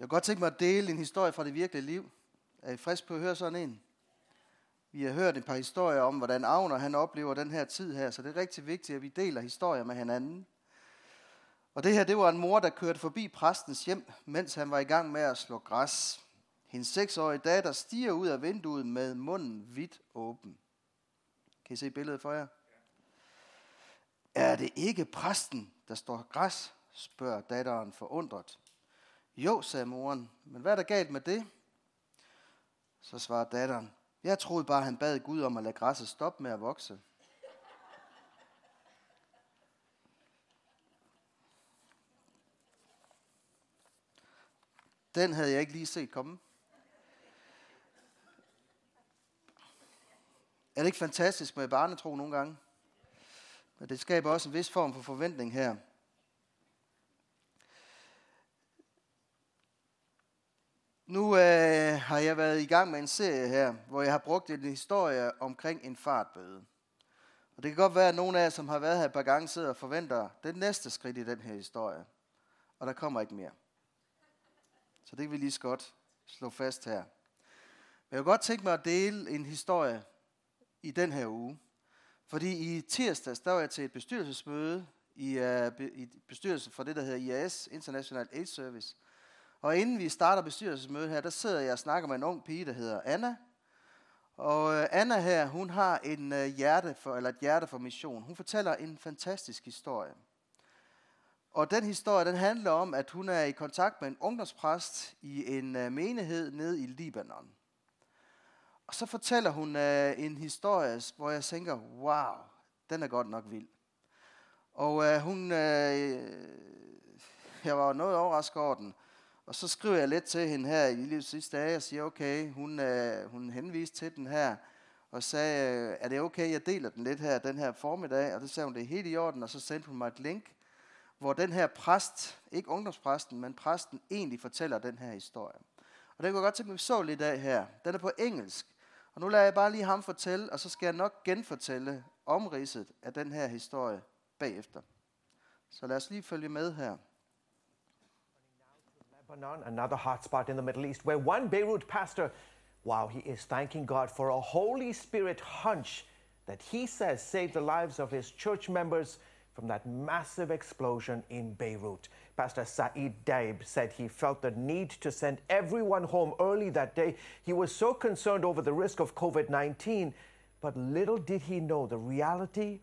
Jeg kunne godt tænke mig at dele en historie fra det virkelige liv. Er I frisk på at høre sådan en? Vi har hørt et par historier om, hvordan Agner han oplever den her tid her, så det er rigtig vigtigt, at vi deler historier med hinanden. Og det her, det var en mor, der kørte forbi præstens hjem, mens han var i gang med at slå græs. Hendes seksårige datter stiger ud af vinduet med munden vidt åben. Kan I se billedet for jer? Er det ikke præsten, der står græs? spørger datteren forundret. Jo, sagde moren, men hvad er der galt med det? Så svarede datteren, jeg troede bare, han bad Gud om at lade græsset stoppe med at vokse. Den havde jeg ikke lige set komme. Er det ikke fantastisk med barnetro nogle gange? Men det skaber også en vis form for forventning her. Nu øh, har jeg været i gang med en serie her, hvor jeg har brugt en historie omkring en fartbøde. Og det kan godt være, at nogle af jer, som har været her et par gange, sidder og forventer det næste skridt i den her historie. Og der kommer ikke mere. Så det kan vi lige så godt slå fast her. Men jeg vil godt tænke mig at dele en historie i den her uge. Fordi i tirsdags, der var jeg til et bestyrelsesmøde i, uh, i bestyrelsen for det, der hedder IAS, International Aid Service. Og inden vi starter bestyrelsesmødet her, der sidder jeg og snakker med en ung pige, der hedder Anna. Og øh, Anna her, hun har en øh, hjerte for, eller et hjerte for mission. Hun fortæller en fantastisk historie. Og den historie, den handler om, at hun er i kontakt med en ungdomspræst i en øh, menighed nede i Libanon. Og så fortæller hun en historie, hvor jeg tænker, wow, den er godt nok vild. Og hun, jeg var noget overrasket over den. Og så skriver jeg lidt til hende her i livets sidste dage og siger, okay, hun, øh, hun henviste til den her, og sagde, er det okay, jeg deler den lidt her den her formiddag? Og det sagde hun, det er helt i orden, og så sendte hun mig et link, hvor den her præst, ikke ungdomspræsten, men præsten egentlig fortæller den her historie. Og det kunne jeg godt tænke mig, vi så lidt af her. Den er på engelsk. Og nu lader jeg bare lige ham fortælle, og så skal jeg nok genfortælle omridset af den her historie bagefter. Så lad os lige følge med her. Lebanon, another hotspot in the Middle East, where one Beirut pastor, wow, he is thanking God for a Holy Spirit hunch that he says saved the lives of his church members from that massive explosion in Beirut. Pastor Saeed Daib said he felt the need to send everyone home early that day. He was so concerned over the risk of COVID 19, but little did he know the reality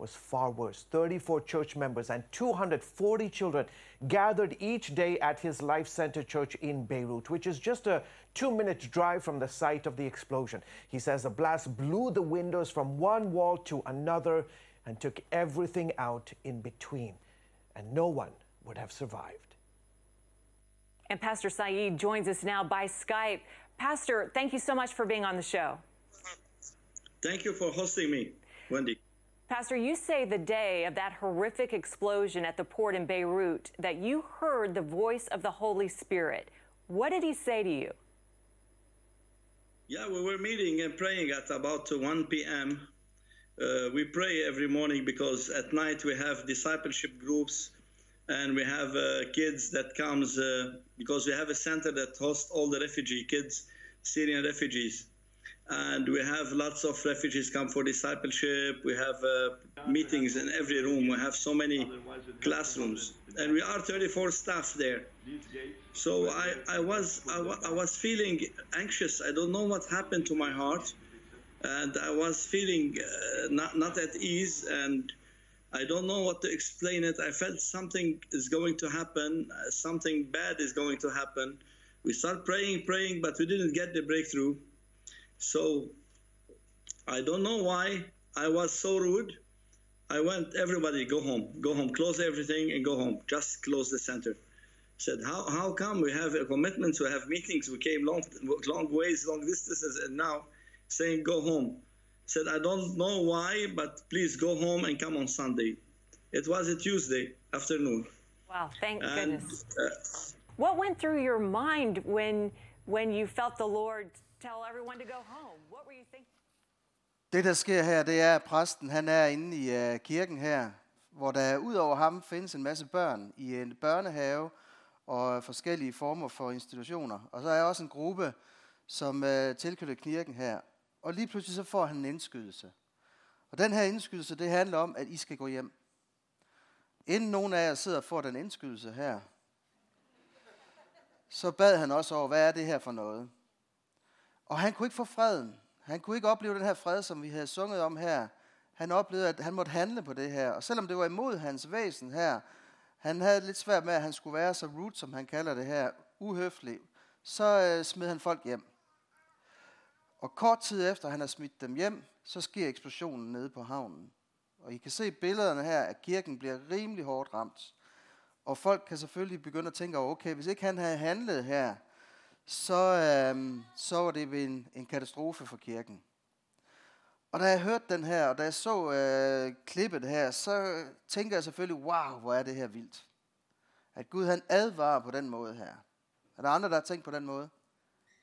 was far worse. 34 church members and 240 children gathered each day at his Life Center Church in Beirut, which is just a two minute drive from the site of the explosion. He says the blast blew the windows from one wall to another and took everything out in between, and no one would have survived. And Pastor Saeed joins us now by Skype. Pastor, thank you so much for being on the show. Thank you for hosting me, Wendy. Pastor, you say the day of that horrific explosion at the port in Beirut that you heard the voice of the Holy Spirit. What did he say to you? Yeah, we were meeting and praying at about 1 p.m. Uh, we pray every morning because at night we have discipleship groups and we have uh, kids that comes uh, because we have a center that hosts all the refugee kids, Syrian refugees. And we have lots of refugees come for discipleship. We have uh, meetings in every room. We have so many classrooms, and we are 34 staff there. So I, I was I, was feeling anxious. I don't know what happened to my heart, and I was feeling uh, not not at ease, and I don't know what to explain it. I felt something is going to happen. uh, Something bad is going to happen. We start praying, praying, but we didn't get the breakthrough. So I don't know why I was so rude. I went, everybody go home, go home, close everything and go home. Just close the center. Said, how, how come we have a commitments, we have meetings, we came long, long ways, long distances, and now saying go home. Said, I don't know why, but please go home and come on Sunday. It was a Tuesday afternoon. Wow, thank And goodness. uh, What went through your mind when when you felt the Lord tell everyone to go home? What were you thinking? Det, der sker her, det er, at præsten han er inde i uh, kirken her, hvor der ud over ham findes en masse børn i en børnehave, og forskellige former for institutioner. Og så er også en gruppe, som uh, tilknytter kirken her. Og lige pludselig så får han en indskydelse. Og den her indskydelse, det handler om, at I skal gå hjem. Inden nogen af jer sidder og får den indskydelse her, så bad han også over, hvad er det her for noget? Og han kunne ikke få freden. Han kunne ikke opleve den her fred, som vi havde sunget om her. Han oplevede, at han måtte handle på det her. Og selvom det var imod hans væsen her, han havde lidt svært med, at han skulle være så rude, som han kalder det her, uhøflig, så øh, smed han folk hjem. Og kort tid efter, han har smidt dem hjem, så sker eksplosionen nede på havnen. Og I kan se billederne her, at kirken bliver rimelig hårdt ramt. Og folk kan selvfølgelig begynde at tænke, okay, hvis ikke han havde handlet her, så, øh, så var det en, en katastrofe for kirken. Og da jeg hørte den her, og da jeg så øh, klippet her, så tænker jeg selvfølgelig, wow, hvor er det her vildt. At Gud han advarer på den måde her. Er der andre, der har tænkt på den måde?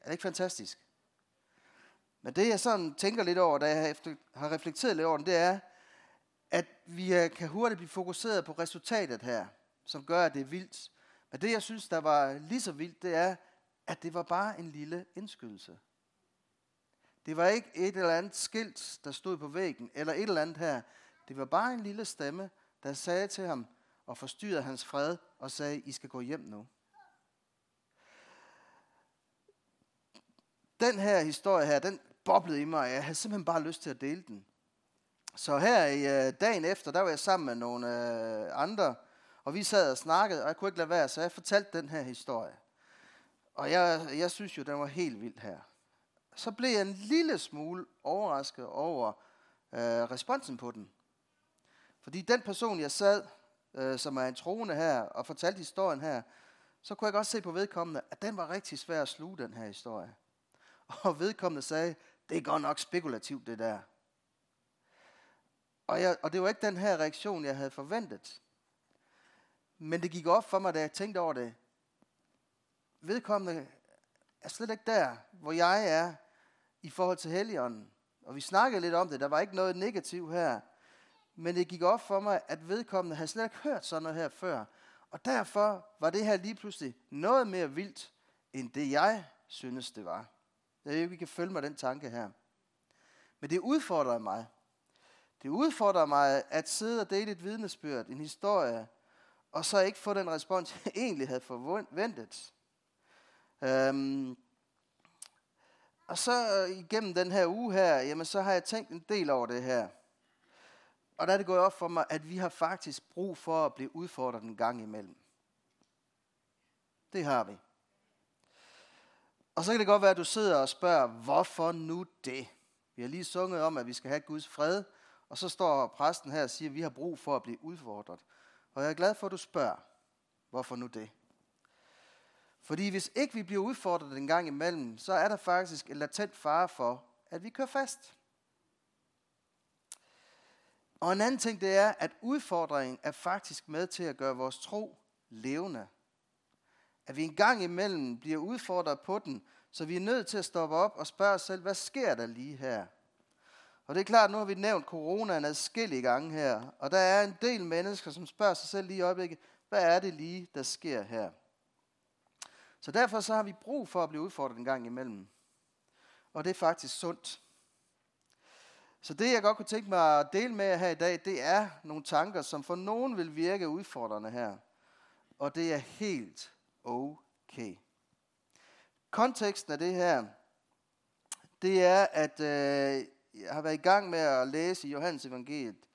Er det ikke fantastisk? Men det jeg sådan tænker lidt over, da jeg har reflekteret lidt over den, det er, at vi øh, kan hurtigt blive fokuseret på resultatet her, som gør, at det er vildt. Men det jeg synes, der var lige så vildt, det er, at det var bare en lille indskydelse. Det var ikke et eller andet skilt, der stod på væggen, eller et eller andet her. Det var bare en lille stemme, der sagde til ham og forstyrrede hans fred og sagde, I skal gå hjem nu. Den her historie her, den boblede i mig, og jeg havde simpelthen bare lyst til at dele den. Så her i øh, dagen efter, der var jeg sammen med nogle øh, andre, og vi sad og snakkede, og jeg kunne ikke lade være, så jeg fortalte den her historie. Og jeg, jeg synes jo, den var helt vild her. Så blev jeg en lille smule overrasket over øh, responsen på den. Fordi den person, jeg sad, øh, som er en troende her, og fortalte historien her, så kunne jeg godt se på vedkommende, at den var rigtig svær at sluge, den her historie. Og vedkommende sagde, det er godt nok spekulativt det der. Og, jeg, og det var ikke den her reaktion, jeg havde forventet. Men det gik op for mig, da jeg tænkte over det. Vedkommende er slet ikke der, hvor jeg er i forhold til Helligånden. Og vi snakkede lidt om det, der var ikke noget negativt her. Men det gik op for mig, at vedkommende havde slet ikke hørt sådan noget her før. Og derfor var det her lige pludselig noget mere vildt, end det jeg synes det var. Jeg ved ikke, vi kan følge mig den tanke her. Men det udfordrer mig. Det udfordrer mig at sidde og dele et vidnesbyrd, en historie, og så ikke få den respons, jeg egentlig havde forventet. Øhm, og så øh, igennem den her uge her, jamen så har jeg tænkt en del over det her. Og der er det gået op for mig, at vi har faktisk brug for at blive udfordret en gang imellem. Det har vi. Og så kan det godt være, at du sidder og spørger, hvorfor nu det? Vi har lige sunget om, at vi skal have Guds fred, og så står præsten her og siger, at vi har brug for at blive udfordret. Og jeg er glad for, at du spørger, hvorfor nu det? Fordi hvis ikke vi bliver udfordret en gang imellem, så er der faktisk en latent fare for, at vi kører fast. Og en anden ting, det er, at udfordringen er faktisk med til at gøre vores tro levende. At vi en gang imellem bliver udfordret på den, så vi er nødt til at stoppe op og spørge os selv, hvad sker der lige her? Og det er klart, nu har vi nævnt coronaen adskillige gange her, og der er en del mennesker, som spørger sig selv lige i øjeblikket, hvad er det lige, der sker her? Så derfor så har vi brug for at blive udfordret en gang imellem. Og det er faktisk sundt. Så det, jeg godt kunne tænke mig at dele med jer her i dag, det er nogle tanker, som for nogen vil virke udfordrende her. Og det er helt okay. Konteksten af det her, det er, at øh, jeg har været i gang med at læse Johannes evangeliet.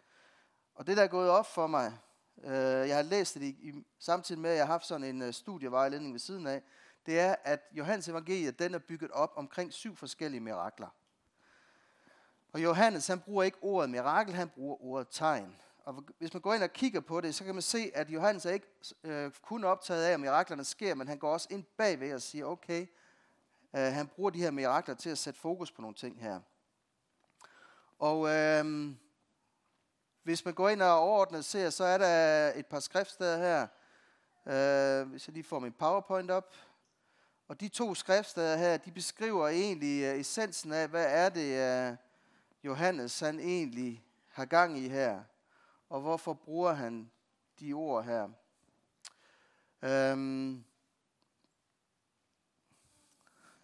Og det, der er gået op for mig, Øh, jeg har læst det i, i, samtidig med, at jeg har haft sådan en uh, studievejledning ved siden af, det er, at Johannes evangeliet, den er bygget op omkring syv forskellige mirakler. Og Johannes, han bruger ikke ordet mirakel, han bruger ordet tegn. Og hvis man går ind og kigger på det, så kan man se, at Johannes er ikke øh, kun optaget af, at miraklerne sker, men han går også ind bagved og siger, okay, øh, han bruger de her mirakler til at sætte fokus på nogle ting her. Og øh, hvis man går ind og overordnet ser, så er der et par skriftsteder her. Øh, hvis jeg lige får min powerpoint op. Og de to skriftsteder her, de beskriver egentlig øh, essensen af, hvad er det, øh, Johannes han egentlig har gang i her. Og hvorfor bruger han de ord her. Øhm.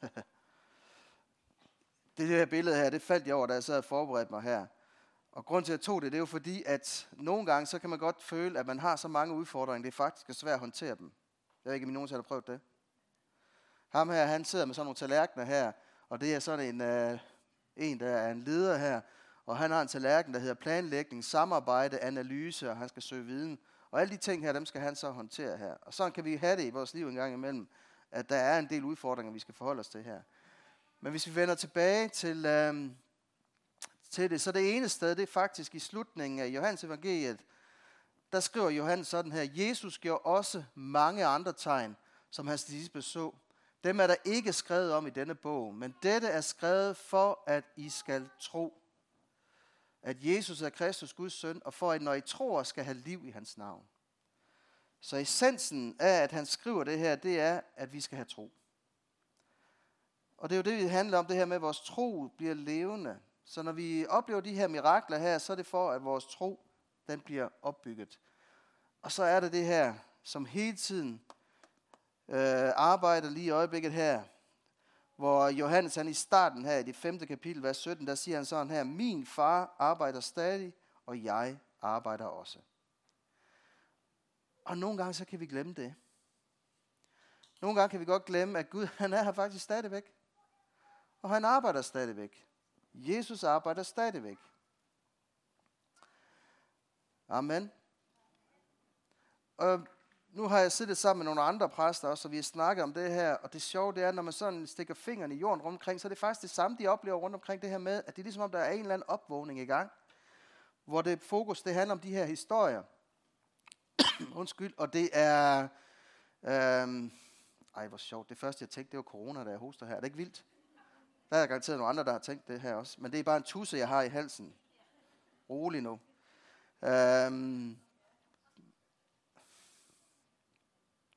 det her billede her, det faldt jeg over, da jeg sad og forberedte mig her. Og grund til, at jeg tog det, det er jo fordi, at nogle gange, så kan man godt føle, at man har så mange udfordringer, det er faktisk svært at håndtere dem. Jeg ved ikke, om I nogensinde har prøvet det. Ham her, han sidder med sådan nogle tallerkener her, og det er sådan en, øh, en, der er en leder her, og han har en tallerken, der hedder planlægning, samarbejde, analyse, og han skal søge viden. Og alle de ting her, dem skal han så håndtere her. Og sådan kan vi have det i vores liv en gang imellem, at der er en del udfordringer, vi skal forholde os til her. Men hvis vi vender tilbage til, øh, til det, så det ene sted, det er faktisk i slutningen af Johannes evangeliet, der skriver Johannes sådan her, Jesus gjorde også mange andre tegn, som hans disciple så. Dem er der ikke skrevet om i denne bog, men dette er skrevet for, at I skal tro, at Jesus er Kristus, Guds søn, og for at når I tror, skal have liv i hans navn. Så essensen af, at han skriver det her, det er, at vi skal have tro. Og det er jo det, vi handler om, det her med, at vores tro bliver levende. Så når vi oplever de her mirakler her, så er det for, at vores tro, den bliver opbygget. Og så er det det her, som hele tiden øh, arbejder lige i øjeblikket her, hvor Johannes han i starten her i det 5. kapitel, vers 17, der siger han sådan her, min far arbejder stadig, og jeg arbejder også. Og nogle gange så kan vi glemme det. Nogle gange kan vi godt glemme, at Gud han er her faktisk stadigvæk. Og han arbejder stadigvæk. Jesus arbejder stadigvæk. Amen. Og nu har jeg siddet sammen med nogle andre præster også, og vi har snakket om det her, og det sjove det er, når man sådan stikker fingrene i jorden rundt omkring, så er det faktisk det samme, de oplever rundt omkring det her med, at det er ligesom om, der er en eller anden opvågning i gang, hvor det fokus, det handler om de her historier. Undskyld, og det er, øhm, ej hvor sjovt, det første jeg tænkte, det var corona, da jeg hoster her. Er det ikke vildt? Der er garanteret nogle andre, der har tænkt det her også. Men det er bare en tusse, jeg har i halsen. Rolig nu. Øhm,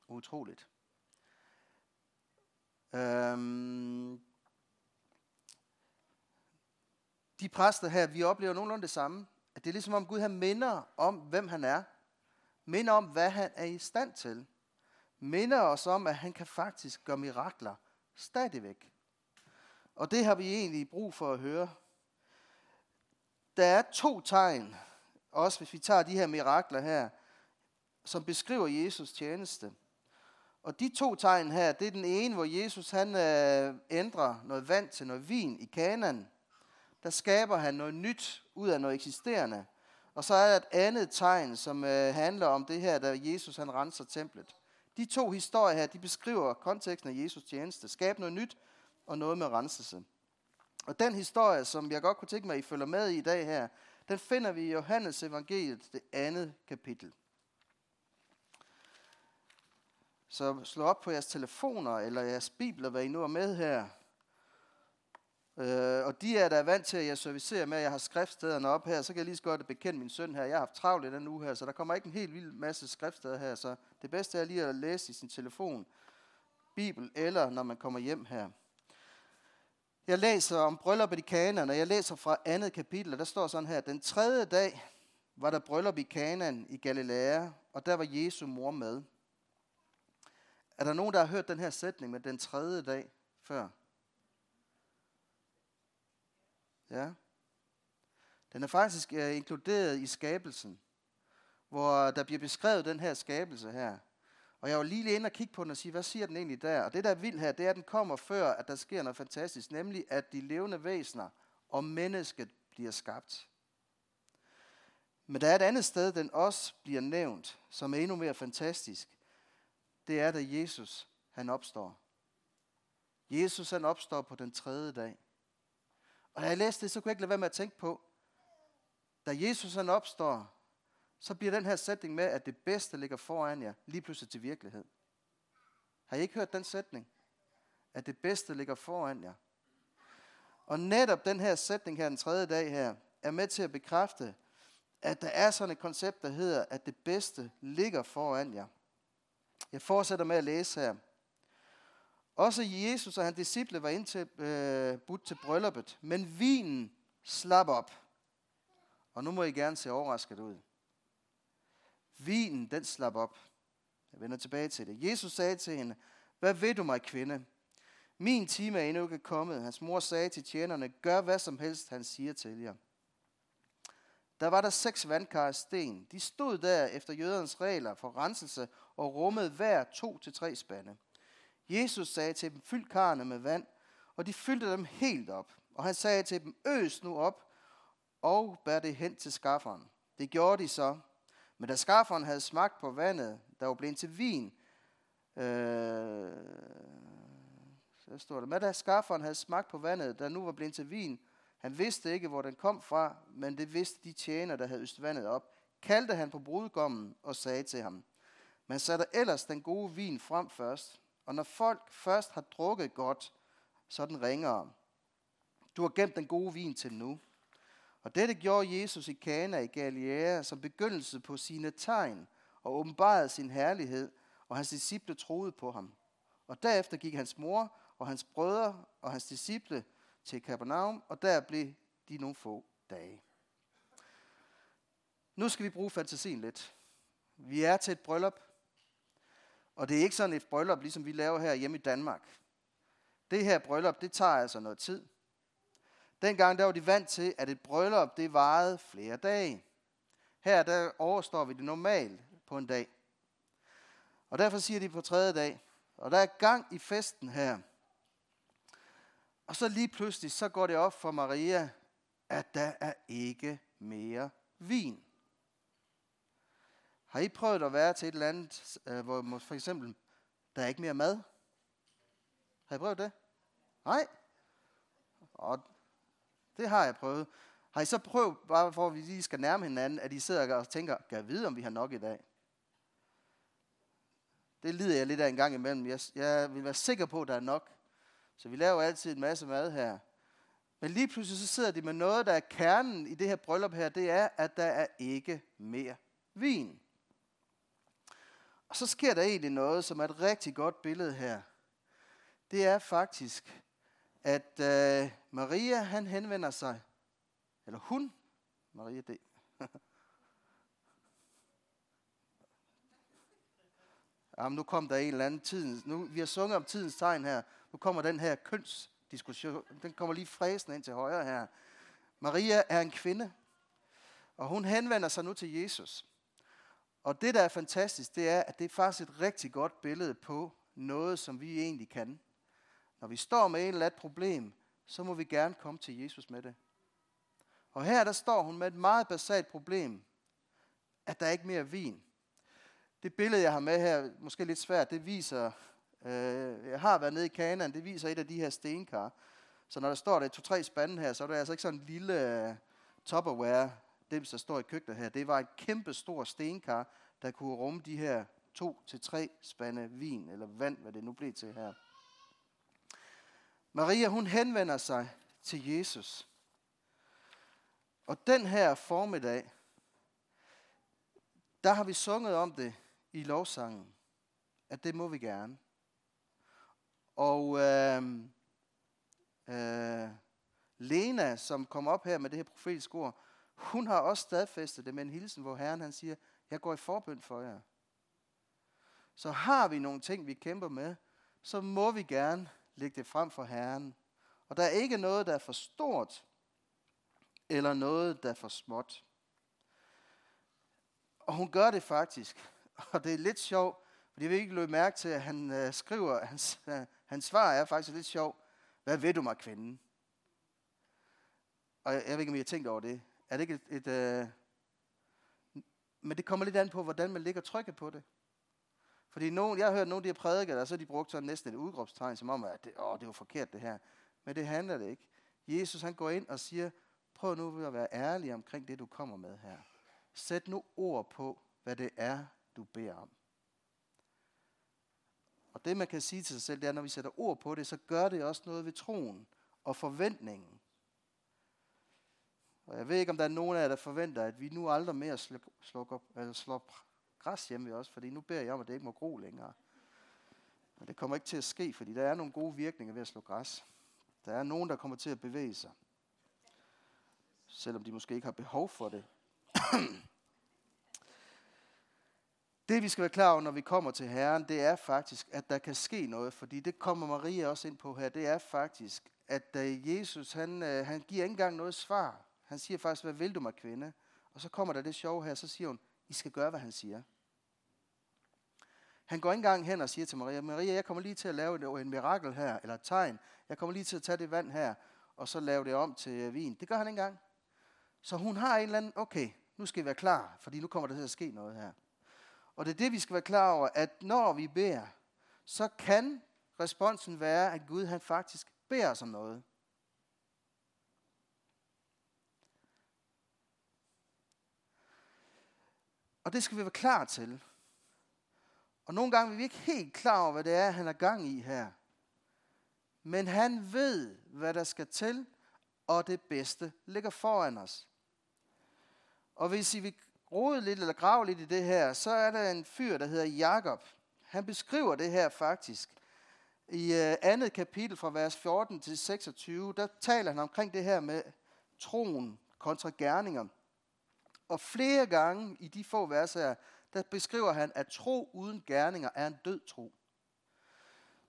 utroligt. Øhm, de præster her, vi oplever nogenlunde det samme. At det er ligesom om Gud han minder om, hvem han er. Minder om, hvad han er i stand til. Minder os om, at han kan faktisk gøre mirakler stadigvæk. Og det har vi egentlig brug for at høre. Der er to tegn, også hvis vi tager de her mirakler her, som beskriver Jesus tjeneste. Og de to tegn her, det er den ene, hvor Jesus han øh, ændrer noget vand til noget vin i kanan. Der skaber han noget nyt ud af noget eksisterende. Og så er der et andet tegn, som øh, handler om det her, da Jesus han renser templet. De to historier her, de beskriver konteksten af Jesus tjeneste. Skab noget nyt og noget med renselse. Og den historie, som jeg godt kunne tænke mig, at I følger med i i dag her, den finder vi i Johannes evangeliet, det andet kapitel. Så slå op på jeres telefoner eller jeres bibler, hvad I nu er med her. Øh, og de er der vant til, at jeg servicerer med, at jeg har skriftstederne op her, så kan jeg lige så godt bekende min søn her. Jeg har haft travlt i den uge her, så der kommer ikke en helt vild masse skriftsteder her. Så det bedste er lige at læse i sin telefon, bibel, eller når man kommer hjem her. Jeg læser om brylluppet i Kanaan, og jeg læser fra andet kapitel, og der står sådan her, den tredje dag var der bryllup i Kanaan i Galilea, og der var Jesu mor med. Er der nogen, der har hørt den her sætning med den tredje dag før? Ja. Den er faktisk øh, inkluderet i skabelsen, hvor der bliver beskrevet den her skabelse her. Og jeg var lige inde og kigge på den og sige, hvad siger den egentlig der? Og det, der er vildt her, det er, at den kommer før, at der sker noget fantastisk, nemlig at de levende væsener og mennesket bliver skabt. Men der er et andet sted, den også bliver nævnt, som er endnu mere fantastisk. Det er, da Jesus han opstår. Jesus han opstår på den tredje dag. Og da jeg læste det, så kunne jeg ikke lade være med at tænke på, da Jesus han opstår, så bliver den her sætning med, at det bedste ligger foran jer, lige pludselig til virkelighed. Har I ikke hørt den sætning? At det bedste ligger foran jer. Og netop den her sætning her, den tredje dag her, er med til at bekræfte, at der er sådan et koncept, der hedder, at det bedste ligger foran jer. Jeg fortsætter med at læse her. Også Jesus og hans disciple var ind til, øh, budt til brylluppet, men vinen slap op. Og nu må I gerne se overrasket ud. Vinen, den slap op. Jeg vender tilbage til det. Jesus sagde til hende, hvad ved du mig, kvinde? Min time er endnu ikke kommet. Hans mor sagde til tjenerne, gør hvad som helst, han siger til jer. Der var der seks vandkar af sten. De stod der efter jødernes regler for renselse og rummede hver to til tre spande. Jesus sagde til dem, fyld karne med vand, og de fyldte dem helt op. Og han sagde til dem, øs nu op, og bær det hen til skafferen. Det gjorde de så. Men da skafferen havde smagt på vandet, der var blevet til vin, øh, så står der, men da skafferen havde smagt på vandet, der nu var blevet til vin, han vidste ikke, hvor den kom fra, men det vidste de tjener, der havde øst vandet op. Kaldte han på brudgommen og sagde til ham, man satte ellers den gode vin frem først, og når folk først har drukket godt, så den ringere. Du har gemt den gode vin til nu. Og dette gjorde Jesus i Kana i Galilea som begyndelse på sine tegn og åbenbarede sin herlighed, og hans disciple troede på ham. Og derefter gik hans mor og hans brødre og hans disciple til Kapernaum, og der blev de nogle få dage. Nu skal vi bruge fantasien lidt. Vi er til et bryllup, og det er ikke sådan et bryllup, ligesom vi laver her hjemme i Danmark. Det her bryllup, det tager altså noget tid. Dengang der var de vant til, at et bryllup, det varede flere dage. Her der overstår vi det normalt på en dag. Og derfor siger de på tredje dag, og der er gang i festen her. Og så lige pludselig, så går det op for Maria, at der er ikke mere vin. Har I prøvet at være til et eller andet, øh, hvor for eksempel, der er ikke mere mad? Har I prøvet det? Nej? Og det har jeg prøvet. Har I så prøvet, bare for at vi lige skal nærme hinanden, at I sidder og tænker, kan jeg vide, om vi har nok i dag? Det lider jeg lidt af en gang imellem. Jeg, jeg vil være sikker på, at der er nok. Så vi laver altid en masse mad her. Men lige pludselig så sidder de med noget, der er kernen i det her bryllup her, det er, at der er ikke mere vin. Og så sker der egentlig noget, som er et rigtig godt billede her. Det er faktisk, at øh, Maria, han henvender sig, eller hun, Maria D. Jamen, nu kom der en eller anden tid. Nu, vi har sunget om tidens tegn her. Nu kommer den her kønsdiskussion. Den kommer lige fræsende ind til højre her. Maria er en kvinde, og hun henvender sig nu til Jesus. Og det, der er fantastisk, det er, at det er faktisk et rigtig godt billede på noget, som vi egentlig kan. Når vi står med et eller andet problem, så må vi gerne komme til Jesus med det. Og her der står hun med et meget basalt problem, at der er ikke mere vin. Det billede, jeg har med her, måske lidt svært, det viser, øh, jeg har været nede i Kanan, det viser et af de her stenkar. Så når der står der to-tre spande her, så er det altså ikke sådan en lille øh, uh, topperware, dem der står i køkkenet her. Det var et kæmpe stor stenkar, der kunne rumme de her to til tre spande vin, eller vand, hvad det nu blev til her. Maria, hun henvender sig til Jesus. Og den her formiddag, der har vi sunget om det i lovsangen, at det må vi gerne. Og øh, øh, Lena, som kom op her med det her profetiske ord, hun har også stadfæstet det med en hilsen, hvor Herren han siger, jeg går i forbøn for jer. Så har vi nogle ting, vi kæmper med, så må vi gerne lægge det frem for Herren. Og der er ikke noget, der er for stort, eller noget, der er for småt. Og hun gør det faktisk. Og det er lidt sjovt, fordi jeg ikke løbe mærke til, at han øh, skriver, hans, øh, hans svar er faktisk lidt sjovt. Hvad ved du mig, kvinden? Og jeg, jeg ved ikke, om I har tænkt over det. Er det ikke et... et øh, men det kommer lidt an på, hvordan man ligger trykket på det. Fordi nogen, jeg har hørt nogle af de her prædiker, der så de brugt sådan næsten et udråbstegn, som om, at det, åh, det var forkert det her. Men det handler det ikke. Jesus han går ind og siger, prøv nu at være ærlig omkring det, du kommer med her. Sæt nu ord på, hvad det er, du beder om. Og det man kan sige til sig selv, det er, når vi sætter ord på det, så gør det også noget ved troen og forventningen. Og jeg ved ikke, om der er nogen af jer, der forventer, at vi nu aldrig mere slukker, eller slår græs hjemme ved os, fordi nu beder jeg om, at det ikke må gro længere. Men det kommer ikke til at ske, fordi der er nogle gode virkninger ved at slå græs. Der er nogen, der kommer til at bevæge sig. Selvom de måske ikke har behov for det. Det vi skal være klar over, når vi kommer til Herren, det er faktisk, at der kan ske noget, fordi det kommer Maria også ind på her. Det er faktisk, at da Jesus, han, øh, han giver ikke engang noget svar. Han siger faktisk, hvad vil du mig kvinde? Og så kommer der det sjove her, så siger hun, i skal gøre, hvad han siger. Han går ikke engang hen og siger til Maria, Maria, jeg kommer lige til at lave en mirakel her, eller et tegn. Jeg kommer lige til at tage det vand her, og så lave det om til øh, vin. Det gør han ikke engang. Så hun har en eller anden, okay, nu skal vi være klar, fordi nu kommer der til at ske noget her. Og det er det, vi skal være klar over, at når vi beder, så kan responsen være, at Gud han faktisk beder os om noget. Og det skal vi være klar til. Og nogle gange er vi ikke helt klar over, hvad det er, han er gang i her. Men han ved, hvad der skal til, og det bedste ligger foran os. Og hvis I vil rode lidt eller grave lidt i det her, så er der en fyr, der hedder Jakob. Han beskriver det her faktisk. I øh, andet kapitel fra vers 14 til 26, der taler han omkring det her med troen kontra gerninger. Og flere gange i de få vers her, der beskriver han, at tro uden gerninger er en død tro.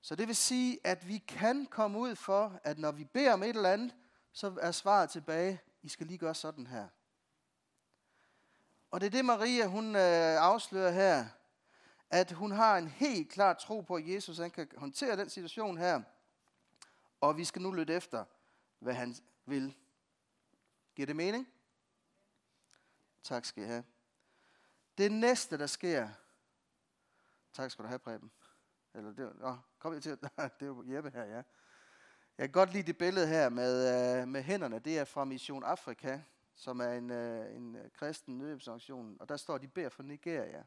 Så det vil sige, at vi kan komme ud for, at når vi beder om et eller andet, så er svaret tilbage, I skal lige gøre sådan her. Og det er det, Maria hun øh, afslører her, at hun har en helt klar tro på, at Jesus han kan håndtere den situation her. Og vi skal nu lytte efter, hvad han vil. Giver det mening? Tak skal I have. Det næste, der sker... Tak skal du have, Preben. Eller det, åh, kom jeg til, det er jo Jeppe her, ja. Jeg kan godt lide det billede her med, øh, med hænderne. Det er fra Mission Afrika, som er en, øh, en kristen nødhjælpsorganisation. Og der står, de beder for Nigeria.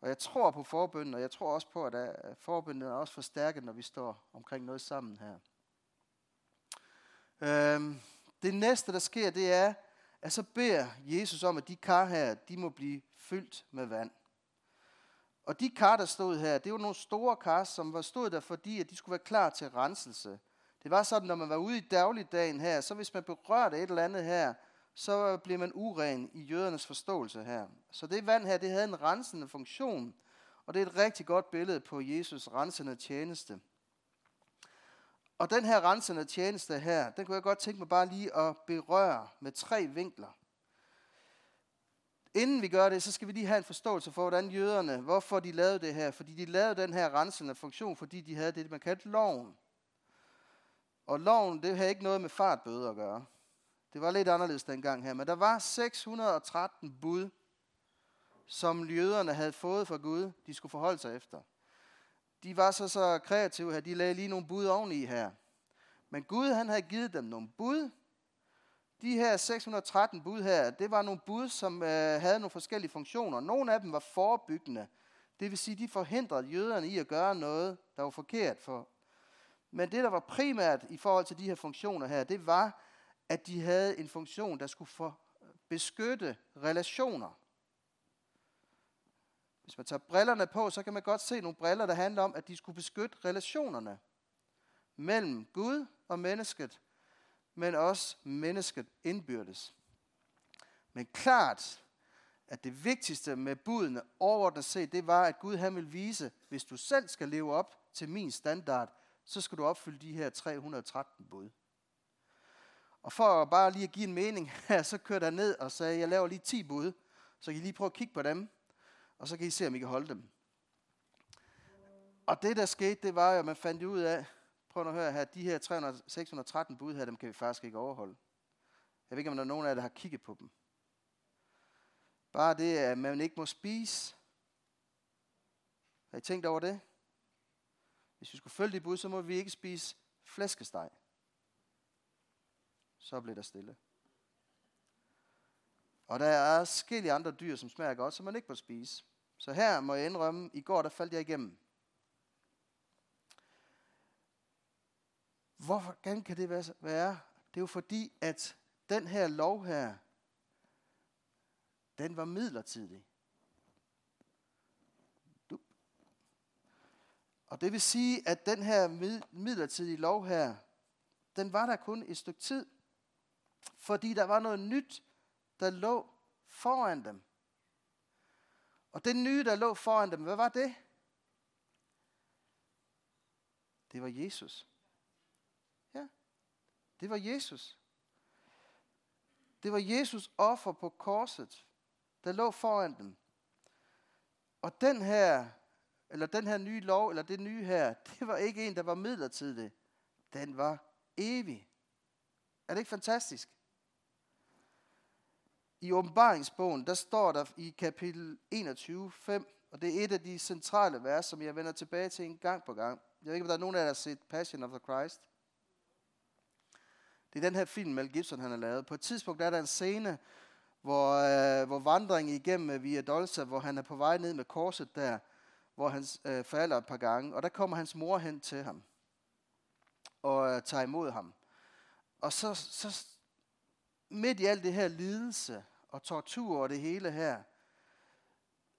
Og jeg tror på forbønden, og jeg tror også på, at øh, forbønden er også forstærket, når vi står omkring noget sammen her. Øhm, det næste, der sker, det er, at så beder Jesus om, at de kar her, de må blive fyldt med vand. Og de kar, der stod her, det var nogle store kar, som var stod der, fordi at de skulle være klar til renselse. Det var sådan, når man var ude i dagligdagen her, så hvis man berørte et eller andet her, så blev man uren i jødernes forståelse her. Så det vand her, det havde en rensende funktion, og det er et rigtig godt billede på Jesus rensende tjeneste. Og den her rensende tjeneste her, den kunne jeg godt tænke mig bare lige at berøre med tre vinkler. Inden vi gør det, så skal vi lige have en forståelse for, hvordan jøderne, hvorfor de lavede det her. Fordi de lavede den her rensende funktion, fordi de havde det, man kaldte loven. Og loven, det havde ikke noget med fartbøde at gøre. Det var lidt anderledes dengang her. Men der var 613 bud, som jøderne havde fået fra Gud, de skulle forholde sig efter. De var så så kreative her, de lagde lige nogle bud oveni her. Men Gud han havde givet dem nogle bud. De her 613 bud her, det var nogle bud, som øh, havde nogle forskellige funktioner. Nogle af dem var forebyggende. Det vil sige, de forhindrede jøderne i at gøre noget, der var forkert for. Men det, der var primært i forhold til de her funktioner her, det var, at de havde en funktion, der skulle for øh, beskytte relationer. Hvis man tager brillerne på, så kan man godt se nogle briller, der handler om, at de skulle beskytte relationerne mellem Gud og mennesket, men også mennesket indbyrdes. Men klart, at det vigtigste med budene overordnet set, det var, at Gud han vil vise, hvis du selv skal leve op til min standard, så skal du opfylde de her 313 bud. Og for bare lige at give en mening her, så kørte jeg ned og sagde, jeg laver lige 10 bud, så kan I lige prøve at kigge på dem, og så kan I se, om I kan holde dem. Og det, der skete, det var jo, at man fandt ud af, prøv at høre her, de her 300, 613 bud her, dem kan vi faktisk ikke overholde. Jeg ved ikke, om der er nogen af jer, der har kigget på dem. Bare det, at man ikke må spise. Har I tænkt over det? Hvis vi skulle følge de bud, så må vi ikke spise flæskesteg. Så bliver der stille. Og der er forskellige andre dyr, som smager godt, som man ikke må spise. Så her må jeg indrømme, i går der faldt jeg igennem. Hvordan kan det være? Det er jo fordi, at den her lov her, den var midlertidig. Og det vil sige, at den her midlertidige lov her, den var der kun et stykke tid. Fordi der var noget nyt, der lå foran dem. Og det nye, der lå foran dem, hvad var det? Det var Jesus. Ja, det var Jesus. Det var Jesus offer på korset, der lå foran dem. Og den her, eller den her nye lov, eller det nye her, det var ikke en, der var midlertidig. Den var evig. Er det ikke fantastisk? I åbenbaringsbogen, der står der i kapitel 21, 5, og det er et af de centrale vers, som jeg vender tilbage til en gang på gang. Jeg ved ikke, om der er nogen af jer, der har set Passion of the Christ. Det er den her film, Mel Gibson han har lavet. På et tidspunkt er der en scene, hvor, øh, hvor vandringen igennem øh, Via Dolce, hvor han er på vej ned med korset der, hvor han øh, falder et par gange, og der kommer hans mor hen til ham og øh, tager imod ham. Og så, så midt i alt det her lidelse og tortur og det hele her,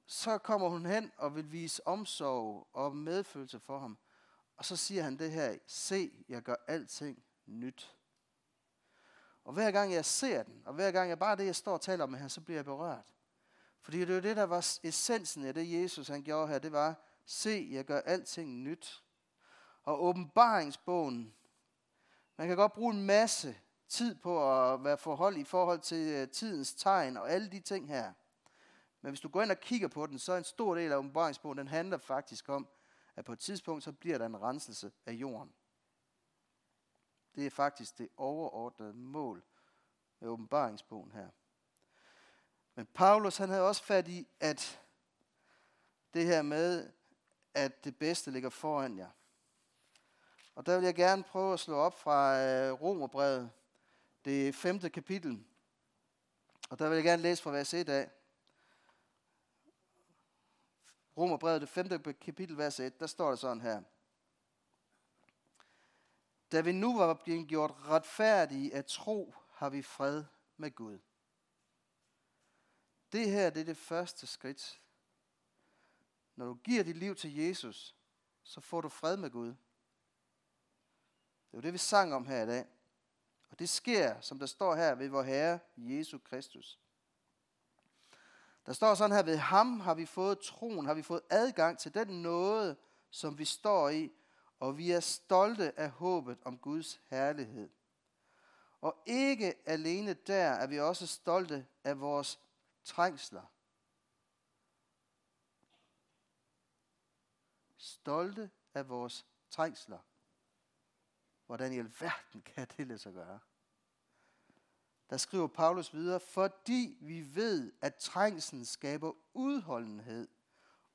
så kommer hun hen og vil vise omsorg og medfølelse for ham. Og så siger han det her, se, jeg gør alting nyt. Og hver gang jeg ser den, og hver gang jeg bare det, jeg står og taler om her, så bliver jeg berørt. Fordi det er det, der var essensen af det, Jesus han gjorde her. Det var, se, jeg gør alting nyt. Og åbenbaringsbogen, man kan godt bruge en masse tid på at være forhold i forhold til øh, tidens tegn og alle de ting her. Men hvis du går ind og kigger på den, så er en stor del af åbenbaringsbogen, den handler faktisk om, at på et tidspunkt, så bliver der en renselse af jorden. Det er faktisk det overordnede mål med åbenbaringsbogen her. Men Paulus han havde også fat i, at det her med, at det bedste ligger foran jer. Og der vil jeg gerne prøve at slå op fra øh, Romerbrevet, det femte kapitel. Og der vil jeg gerne læse fra vers 1 af. Romerbrevet, det femte kapitel, vers 1, der står det sådan her. Da vi nu var blevet gjort retfærdige af tro, har vi fred med Gud. Det her det er det første skridt. Når du giver dit liv til Jesus, så får du fred med Gud. Det er jo det, vi sang om her i dag. Og det sker, som der står her, ved vor Herre Jesus Kristus. Der står sådan her, ved ham har vi fået troen, har vi fået adgang til den nåde, som vi står i, og vi er stolte af håbet om Guds herlighed. Og ikke alene der er vi også stolte af vores trængsler. Stolte af vores trængsler. Hvordan i alverden kan det lade sig gøre? Der skriver Paulus videre, fordi vi ved, at trængsen skaber udholdenhed.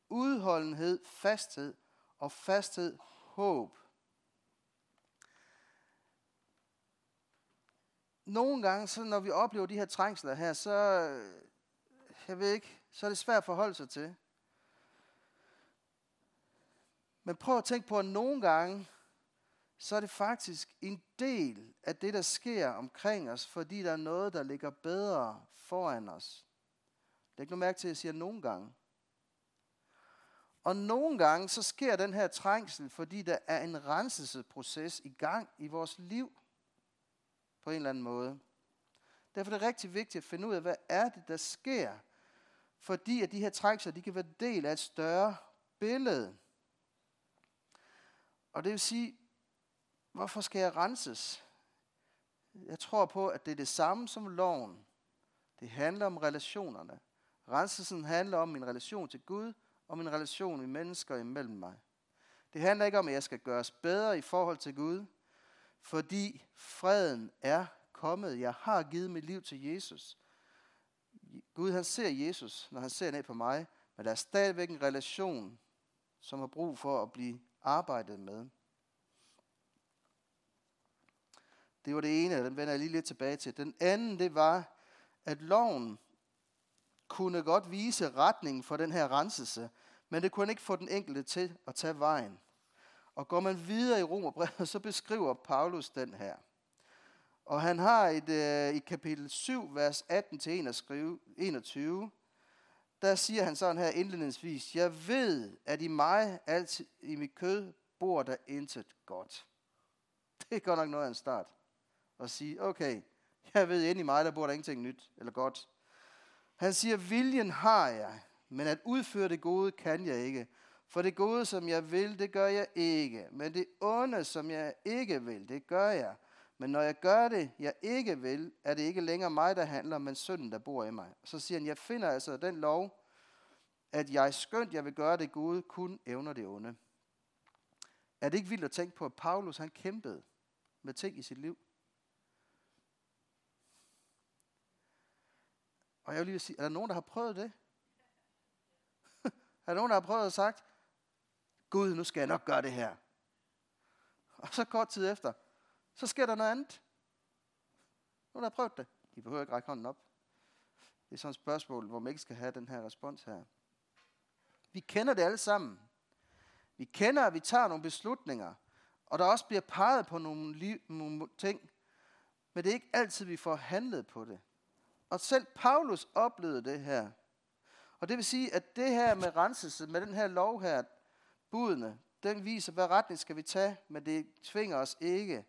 Udholdenhed, fasthed og fasthed, håb. Nogle gange, så når vi oplever de her trængsler her, så, jeg ved ikke, så er det svært at forholde sig til. Men prøv at tænke på, at nogle gange, så er det faktisk en del af det, der sker omkring os, fordi der er noget, der ligger bedre foran os. Læg nu mærke til, at jeg siger nogle gange. Og nogle gange, så sker den her trængsel, fordi der er en renselsesproces i gang i vores liv. På en eller anden måde. Derfor er det rigtig vigtigt at finde ud af, hvad er det, der sker. Fordi at de her trængsler, de kan være del af et større billede. Og det vil sige, Hvorfor skal jeg renses? Jeg tror på, at det er det samme som loven. Det handler om relationerne. Renselsen handler om min relation til Gud og min relation med mennesker imellem mig. Det handler ikke om, at jeg skal gøres bedre i forhold til Gud, fordi freden er kommet. Jeg har givet mit liv til Jesus. Gud han ser Jesus, når han ser ned på mig, men der er stadigvæk en relation, som har brug for at blive arbejdet med. Det var det ene, og den vender jeg lige lidt tilbage til. Den anden, det var, at loven kunne godt vise retningen for den her renselse, men det kunne ikke få den enkelte til at tage vejen. Og går man videre i Romerbrevet, så beskriver Paulus den her. Og han har et, øh, i kapitel 7, vers 18-21, der siger han sådan her indledningsvis, Jeg ved, at i mig, altid i mit kød, bor der intet godt. Det er godt nok noget af en start og sige, okay, jeg ved, ind i mig, der bor der ingenting nyt eller godt. Han siger, viljen har jeg, Men at udføre det gode kan jeg ikke. For det gode, som jeg vil, det gør jeg ikke. Men det onde, som jeg ikke vil, det gør jeg. Men når jeg gør det, jeg ikke vil, er det ikke længere mig, der handler, men synden, der bor i mig. Så siger han, jeg finder altså den lov, at jeg skønt, jeg vil gøre det gode, kun evner det onde. Er det ikke vildt at tænke på, at Paulus han kæmpede med ting i sit liv? Og jeg vil lige sige, er der nogen, der har prøvet det? er der nogen, der har prøvet at sagt, Gud, nu skal jeg nok gøre det her. Og så kort tid efter, så sker der noget andet. Nogen, der har prøvet det. De behøver ikke række hånden op. Det er sådan et spørgsmål, hvor man ikke skal have den her respons her. Vi kender det alle sammen. Vi kender, at vi tager nogle beslutninger, og der også bliver peget på nogle, liv, nogle ting, men det er ikke altid, vi får handlet på det. Og selv Paulus oplevede det her. Og det vil sige, at det her med renselse, med den her lov her, budene, den viser, hvad retning skal vi tage, men det tvinger os ikke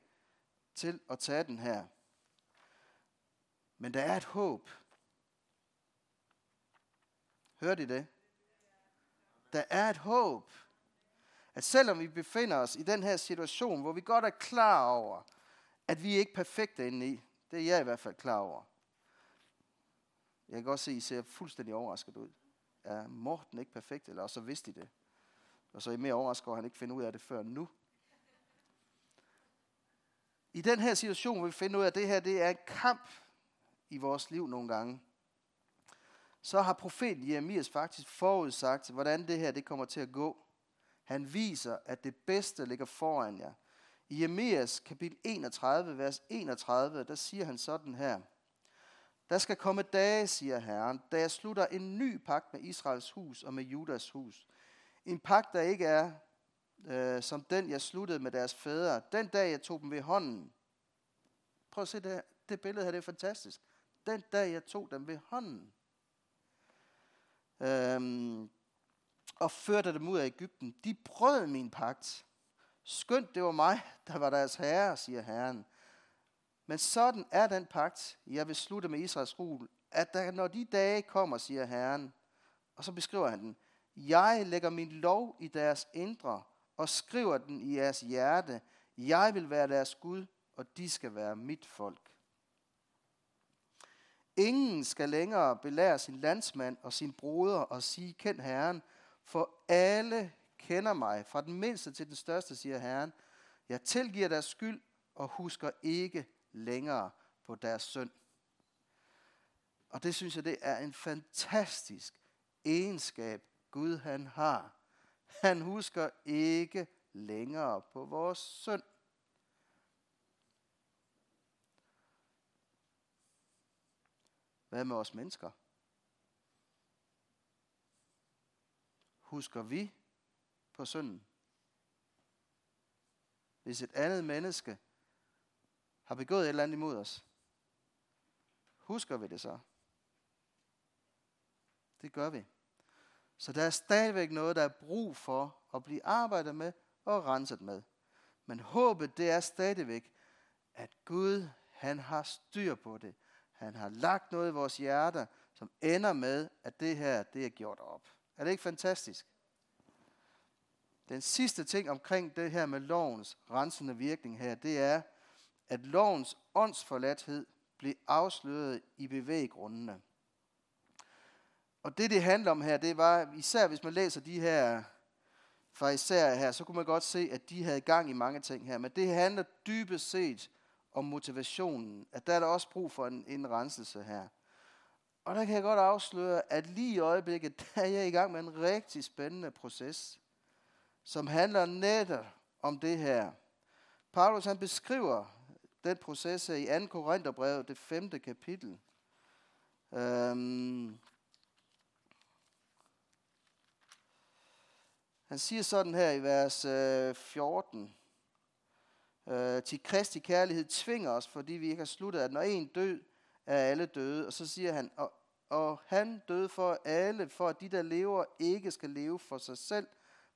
til at tage den her. Men der er et håb. Hørte I det? Der er et håb. At selvom vi befinder os i den her situation, hvor vi godt er klar over, at vi er ikke perfekte inde i, det er jeg i hvert fald klar over. Jeg kan godt se, at I ser fuldstændig overrasket ud. Er Morten ikke perfekt, eller så vidste I det? Og så er I mere overrasket at han ikke finder ud af det før nu. I den her situation, hvor vi finder ud af, at det her det er en kamp i vores liv nogle gange, så har profeten Jeremias faktisk forudsagt, hvordan det her det kommer til at gå. Han viser, at det bedste ligger foran jer. I Jeremias kapitel 31, vers 31, der siger han sådan her. Der skal komme dage, siger Herren, da jeg slutter en ny pagt med Israels hus og med Judas hus. En pagt, der ikke er øh, som den, jeg sluttede med deres fædre. Den dag, jeg tog dem ved hånden. Prøv at se det, det billede her, det er fantastisk. Den dag, jeg tog dem ved hånden. Øhm, og førte dem ud af Ægypten. De brød min pagt. Skønt det var mig, der var deres herre, siger Herren. Men sådan er den pagt, jeg vil slutte med Israels rul, at der, når de dage kommer, siger Herren, og så beskriver han den, jeg lægger min lov i deres indre, og skriver den i jeres hjerte. Jeg vil være deres Gud, og de skal være mit folk. Ingen skal længere belære sin landsmand og sin broder og sige, kend Herren, for alle kender mig, fra den mindste til den største, siger Herren. Jeg tilgiver deres skyld og husker ikke længere på deres synd. Og det synes jeg, det er en fantastisk egenskab, Gud han har. Han husker ikke længere på vores synd. Hvad med os mennesker? Husker vi på synden? Hvis et andet menneske har begået et eller andet imod os, husker vi det så? Det gør vi. Så der er stadigvæk noget, der er brug for at blive arbejdet med og renset med. Men håbet, det er stadigvæk, at Gud, han har styr på det. Han har lagt noget i vores hjerter, som ender med, at det her, det er gjort op. Er det ikke fantastisk? Den sidste ting omkring det her med lovens rensende virkning her, det er, at lovens åndsforladthed blev afsløret i bevæggrundene. Og det, det handler om her, det var, især hvis man læser de her fra især her, så kunne man godt se, at de havde gang i mange ting her. Men det handler dybest set om motivationen. At der er der også brug for en, en renselse her. Og der kan jeg godt afsløre, at lige i øjeblikket, der er jeg i gang med en rigtig spændende proces, som handler netop om det her. Paulus han beskriver den proces her i 2. Korintherbrev, det 5. kapitel. Øhm, Han siger sådan her i vers øh, 14. Øh, til Kristi kærlighed tvinger os, fordi vi ikke har sluttet, at når en død, er alle døde. Og så siger han, og, og han døde for alle, for at de, der lever, ikke skal leve for sig selv,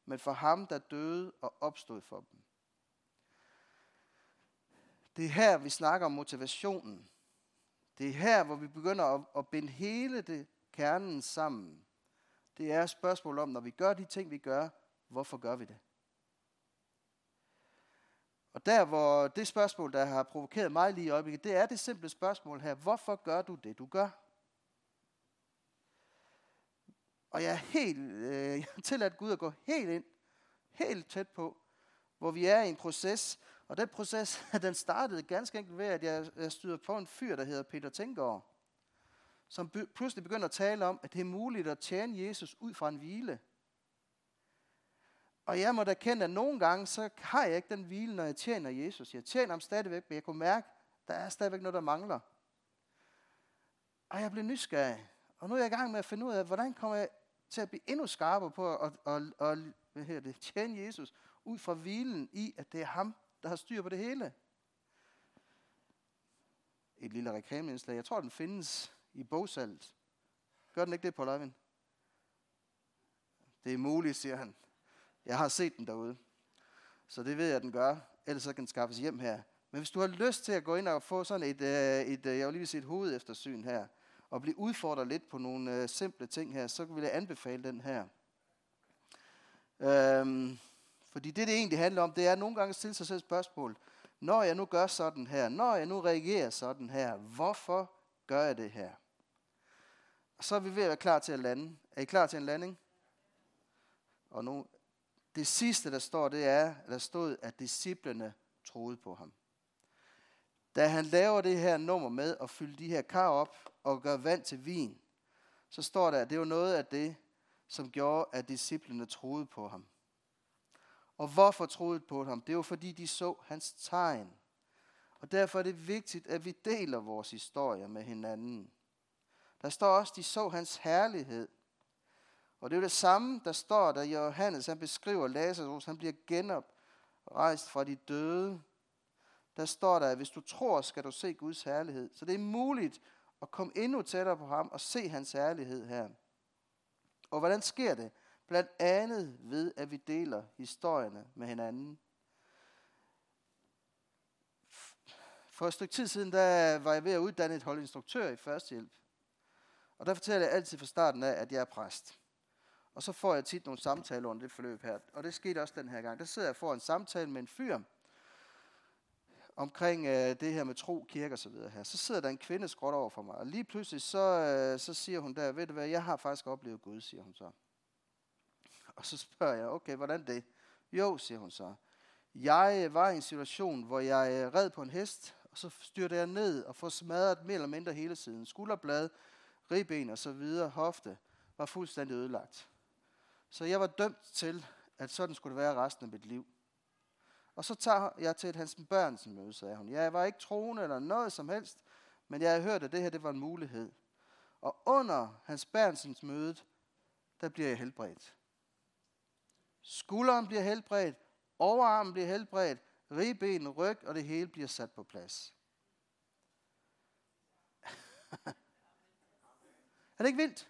men for ham, der døde og opstod for dem. Det er her, vi snakker om motivationen. Det er her, hvor vi begynder at, at binde hele det kernen sammen. Det er et spørgsmål om, når vi gør de ting, vi gør, hvorfor gør vi det? Og der, hvor det spørgsmål, der har provokeret mig lige i øjeblikket, det er det simple spørgsmål her. Hvorfor gør du det, du gør? Og jeg er helt, øh, jeg har tilladt Gud at gå helt ind, helt tæt på, hvor vi er i en proces. Og den proces, den startede ganske enkelt ved, at jeg, jeg støder på en fyr, der hedder Peter Tænker, som by, pludselig begynder at tale om, at det er muligt at tjene Jesus ud fra en hvile. Og jeg må da kende, at nogle gange, så har jeg ikke den hvile, når jeg tjener Jesus. Jeg tjener ham stadigvæk, men jeg kunne mærke, at der er stadigvæk noget, der mangler. Og jeg blev nysgerrig. Og nu er jeg i gang med at finde ud af, hvordan kommer jeg til at blive endnu skarpere på at, at, at, at hvad hedder det, tjene Jesus ud fra hvilen i, at det er ham, der har styr på det hele. Et lille reklameindslag. Jeg tror, den findes i bogsalt. Gør den ikke det, på Øjvind? Det er muligt, siger han. Jeg har set den derude. Så det ved jeg, at den gør. Ellers så kan den skaffes hjem her. Men hvis du har lyst til at gå ind og få sådan et, øh, et, øh, jeg vil lige sige et hovedeftersyn her, og blive udfordret lidt på nogle øh, simple ting her, så vil jeg anbefale den her. Øhm, fordi det, det egentlig handler om, det er nogle gange at stille sig selv spørgsmål. Når jeg nu gør sådan her, når jeg nu reagerer sådan her, hvorfor gør jeg det her? Og så er vi ved at være klar til at lande. Er I klar til en landing? Og nu, det sidste, der står, det er, at der stod, at disciplene troede på ham. Da han laver det her nummer med at fylde de her kar op og gøre vand til vin, så står der, at det var noget af det, som gjorde, at disciplene troede på ham. Og hvorfor troede på ham? Det var fordi, de så hans tegn. Og derfor er det vigtigt, at vi deler vores historie med hinanden. Der står også, at de så hans herlighed. Og det er jo det samme, der står, da Johannes han beskriver Lazarus, han bliver genoprejst fra de døde. Der står der, at hvis du tror, skal du se Guds herlighed. Så det er muligt at komme endnu tættere på ham og se hans herlighed her. Og hvordan sker det? Blandt andet ved, at vi deler historierne med hinanden. For et stykke tid siden, der var jeg ved at uddanne et hold instruktør i førstehjælp. Og der fortæller jeg altid fra starten af, at jeg er præst. Og så får jeg tit nogle samtaler under det forløb her. Og det skete også den her gang. Der sidder jeg for en samtale med en fyr omkring øh, det her med tro, kirke og så videre her. Så sidder der en kvinde skråt over for mig. Og lige pludselig så, øh, så siger hun der, ved du hvad, jeg har faktisk oplevet Gud, siger hun så. Og så spørger jeg, okay, hvordan det? Jo, siger hun så. Jeg øh, var i en situation, hvor jeg øh, red på en hest, og så styrte jeg ned og får smadret mere eller mindre hele siden. Skulderblad, ribben og så videre, hofte, var fuldstændig ødelagt. Så jeg var dømt til, at sådan skulle det være resten af mit liv. Og så tager jeg til et Hans Børnsen møde, sagde hun. Jeg var ikke troende eller noget som helst, men jeg havde hørt, at det her det var en mulighed. Og under Hans Børnsens møde, der bliver jeg helbredt. Skulderen bliver helbredt, overarmen bliver helbredt, ribben, ryg og det hele bliver sat på plads. er det ikke vildt?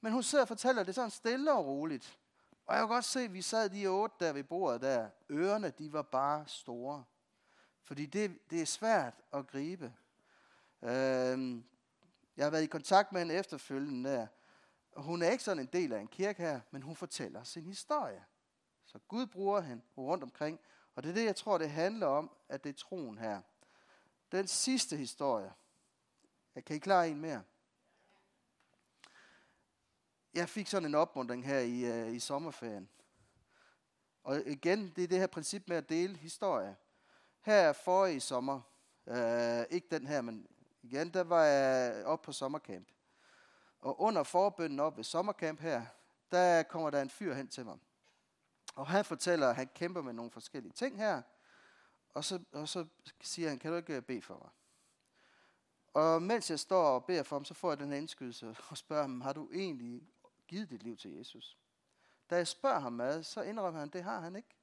Men hun sidder og fortæller det sådan stille og roligt. Og jeg kan godt se, at vi sad de otte der ved bordet der. Ørerne, de var bare store. Fordi det, det er svært at gribe. Øhm, jeg har været i kontakt med en efterfølgende der. Og hun er ikke sådan en del af en kirke her, men hun fortæller sin historie. Så Gud bruger hende rundt omkring. Og det er det, jeg tror, det handler om, at det er troen her. Den sidste historie. Jeg kan I klare en mere? Jeg fik sådan en opmuntring her i, uh, i sommerferien. Og igen, det er det her princip med at dele historie. Her er for i sommer, uh, ikke den her, men igen, der var jeg op på sommercamp. Og under forbønden op ved sommercamp her, der kommer der en fyr hen til mig. Og han fortæller, at han kæmper med nogle forskellige ting her. Og så, og så siger han, kan du ikke øh, bede for mig? Og mens jeg står og beder for ham, så får jeg den her indskydelse og spørger ham, har du egentlig givet dit liv til Jesus? Da jeg spørger ham ad, så indrømmer han, det har han ikke.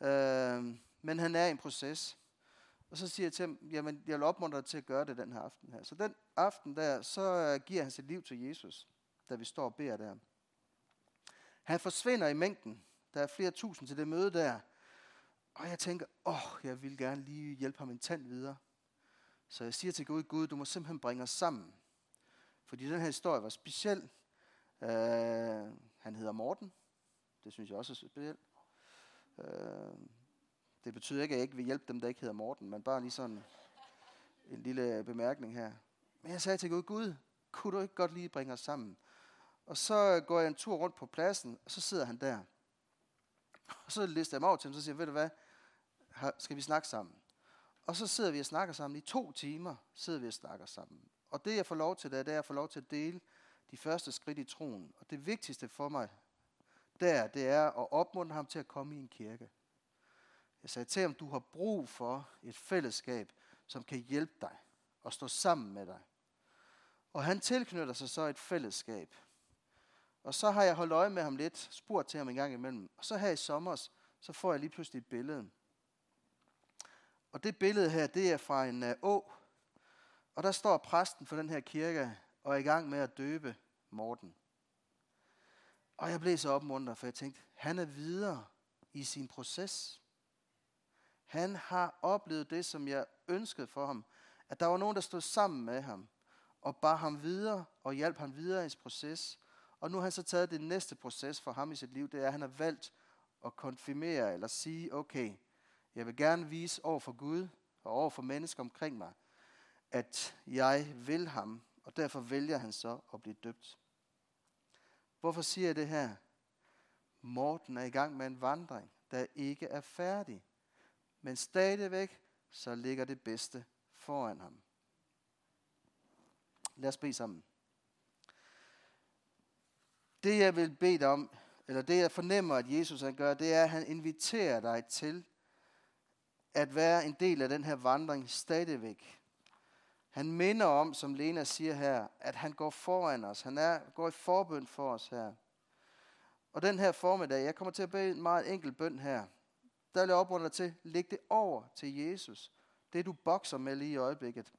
Øh, men han er i en proces. Og så siger jeg til ham, jamen jeg vil opmuntre dig til at gøre det den her aften her. Så den aften der, så øh, giver han sit liv til Jesus, da vi står og beder der. Han forsvinder i mængden. Der er flere tusind til det møde der. Og jeg tænker, åh, oh, jeg vil gerne lige hjælpe ham en tand videre. Så jeg siger til Gud, Gud, du må simpelthen bringe os sammen. Fordi den her historie var speciel. Øh, han hedder Morten. Det synes jeg også er specielt. Øh, det betyder ikke, at jeg ikke vil hjælpe dem, der ikke hedder Morten, men bare lige sådan en lille bemærkning her. Men jeg sagde til Gud, Gud, kunne du ikke godt lige bringe os sammen? Og så går jeg en tur rundt på pladsen, og så sidder han der. Og så lister jeg mig over til ham, så siger jeg, ved du hvad, skal vi snakke sammen? Og så sidder vi og snakker sammen. I to timer sidder vi og snakker sammen. Og det jeg får lov til, det er, det er at få lov til at dele de første skridt i troen. Og det vigtigste for mig der, det er at opmuntre ham til at komme i en kirke. Jeg sagde til ham, du har brug for et fællesskab, som kan hjælpe dig og stå sammen med dig. Og han tilknytter sig så et fællesskab. Og så har jeg holdt øje med ham lidt, spurgt til ham en gang imellem. Og så her i sommer, så får jeg lige pludselig et billede. Og det billede her, det er fra en uh, å. Og der står præsten for den her kirke og er i gang med at døbe Morten. Og jeg blev så opmuntret, for jeg tænkte, han er videre i sin proces. Han har oplevet det, som jeg ønskede for ham. At der var nogen, der stod sammen med ham og bar ham videre og hjalp ham videre i hans proces. Og nu har han så taget det næste proces for ham i sit liv, det er, at han har valgt at konfirmere eller sige, okay, jeg vil gerne vise over for Gud og over for mennesker omkring mig, at jeg vil ham, og derfor vælger han så at blive døbt. Hvorfor siger jeg det her? Morten er i gang med en vandring, der ikke er færdig. Men stadigvæk, så ligger det bedste foran ham. Lad os bede sammen. Det jeg vil bede dig om, eller det jeg fornemmer, at Jesus han gør, det er, at han inviterer dig til at være en del af den her vandring stadigvæk. Han minder om, som Lena siger her, at han går foran os. Han er, går i forbøn for os her. Og den her formiddag, jeg kommer til at bede en meget enkel bøn her. Der vil jeg opmuntre dig til, læg det over til Jesus. Det du bokser med lige i øjeblikket.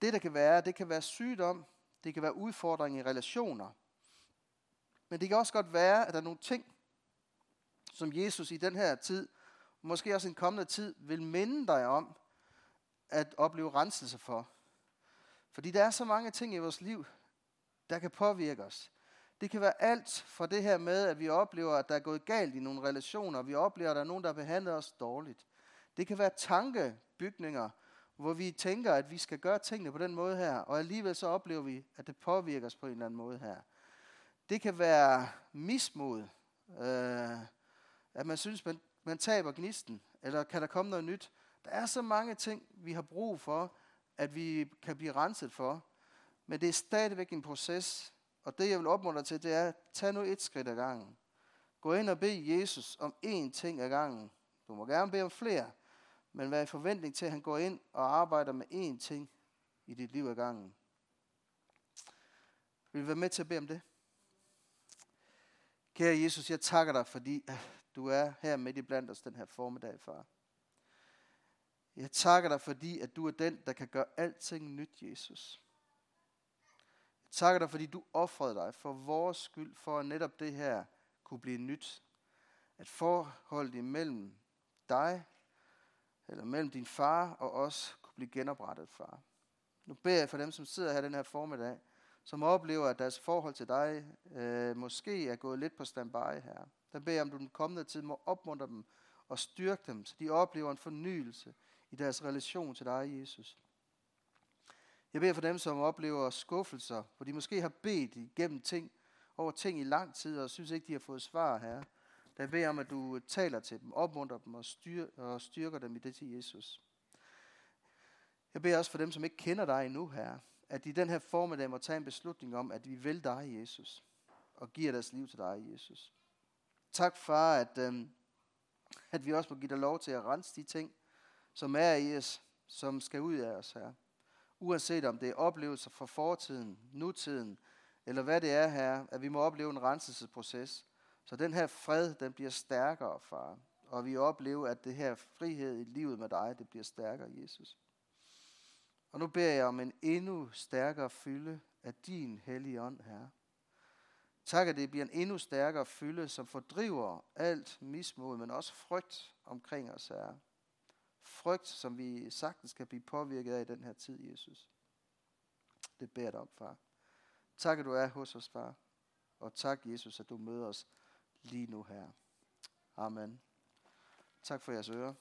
Det der kan være, det kan være sygdom, det kan være udfordring i relationer. Men det kan også godt være, at der er nogle ting, som Jesus i den her tid, måske også en kommende tid, vil minde dig om, at opleve renselse for. Fordi der er så mange ting i vores liv, der kan påvirke os. Det kan være alt fra det her med, at vi oplever, at der er gået galt i nogle relationer. Vi oplever, at der er nogen, der behandler os dårligt. Det kan være tankebygninger, hvor vi tænker, at vi skal gøre tingene på den måde her, og alligevel så oplever vi, at det påvirker os på en eller anden måde her. Det kan være mismod, øh, at man synes, man, man taber gnisten, eller kan der komme noget nyt. Der er så mange ting, vi har brug for, at vi kan blive renset for, men det er stadigvæk en proces, og det jeg vil opmuntre til, det er, tag nu et skridt ad gangen. Gå ind og bed Jesus om én ting ad gangen. Du må gerne bede om flere, men vær i forventning til, at han går ind og arbejder med én ting i dit liv ad gangen. Vil du være med til at bede om det? Kære Jesus, jeg takker dig, fordi øh, du er her midt i blandt os den her formiddag, far. Jeg takker dig, fordi at du er den, der kan gøre alting nyt, Jesus. Takker dig, fordi du offrede dig for vores skyld, for at netop det her kunne blive nyt. At forholdet imellem dig, eller mellem din far og os, kunne blive genoprettet, far. Nu beder jeg for dem, som sidder her den her formiddag, som oplever, at deres forhold til dig øh, måske er gået lidt på standby her. Der beder jeg om, du den kommende tid må opmuntre dem og styrke dem, så de oplever en fornyelse i deres relation til dig, Jesus. Jeg beder for dem, som oplever skuffelser, hvor de måske har bedt igennem ting, over ting i lang tid, og synes ikke, de har fået svar her. Der beder om, at du taler til dem, opmuntrer dem og, styr, og styrker dem i det til Jesus. Jeg beder også for dem, som ikke kender dig endnu her, at de i den her formiddag må tage en beslutning om, at vi vil dig, Jesus, og giver deres liv til dig, Jesus. Tak, far, at, øh, at vi også må give dig lov til at rense de ting, som er i os, som skal ud af os her. Uanset om det er oplevelser fra fortiden, nutiden, eller hvad det er her, at vi må opleve en renselsesproces. Så den her fred, den bliver stærkere, far. Og vi oplever, at det her frihed i livet med dig, det bliver stærkere, Jesus. Og nu beder jeg om en endnu stærkere fylde af din hellige ånd, her. Tak, at det bliver en endnu stærkere fylde, som fordriver alt mismod, men også frygt omkring os, her frygt, som vi sagtens kan blive påvirket af i den her tid, Jesus. Det beder dig om, far. Tak, at du er hos os, far. Og tak, Jesus, at du møder os lige nu her. Amen. Tak for jeres øre.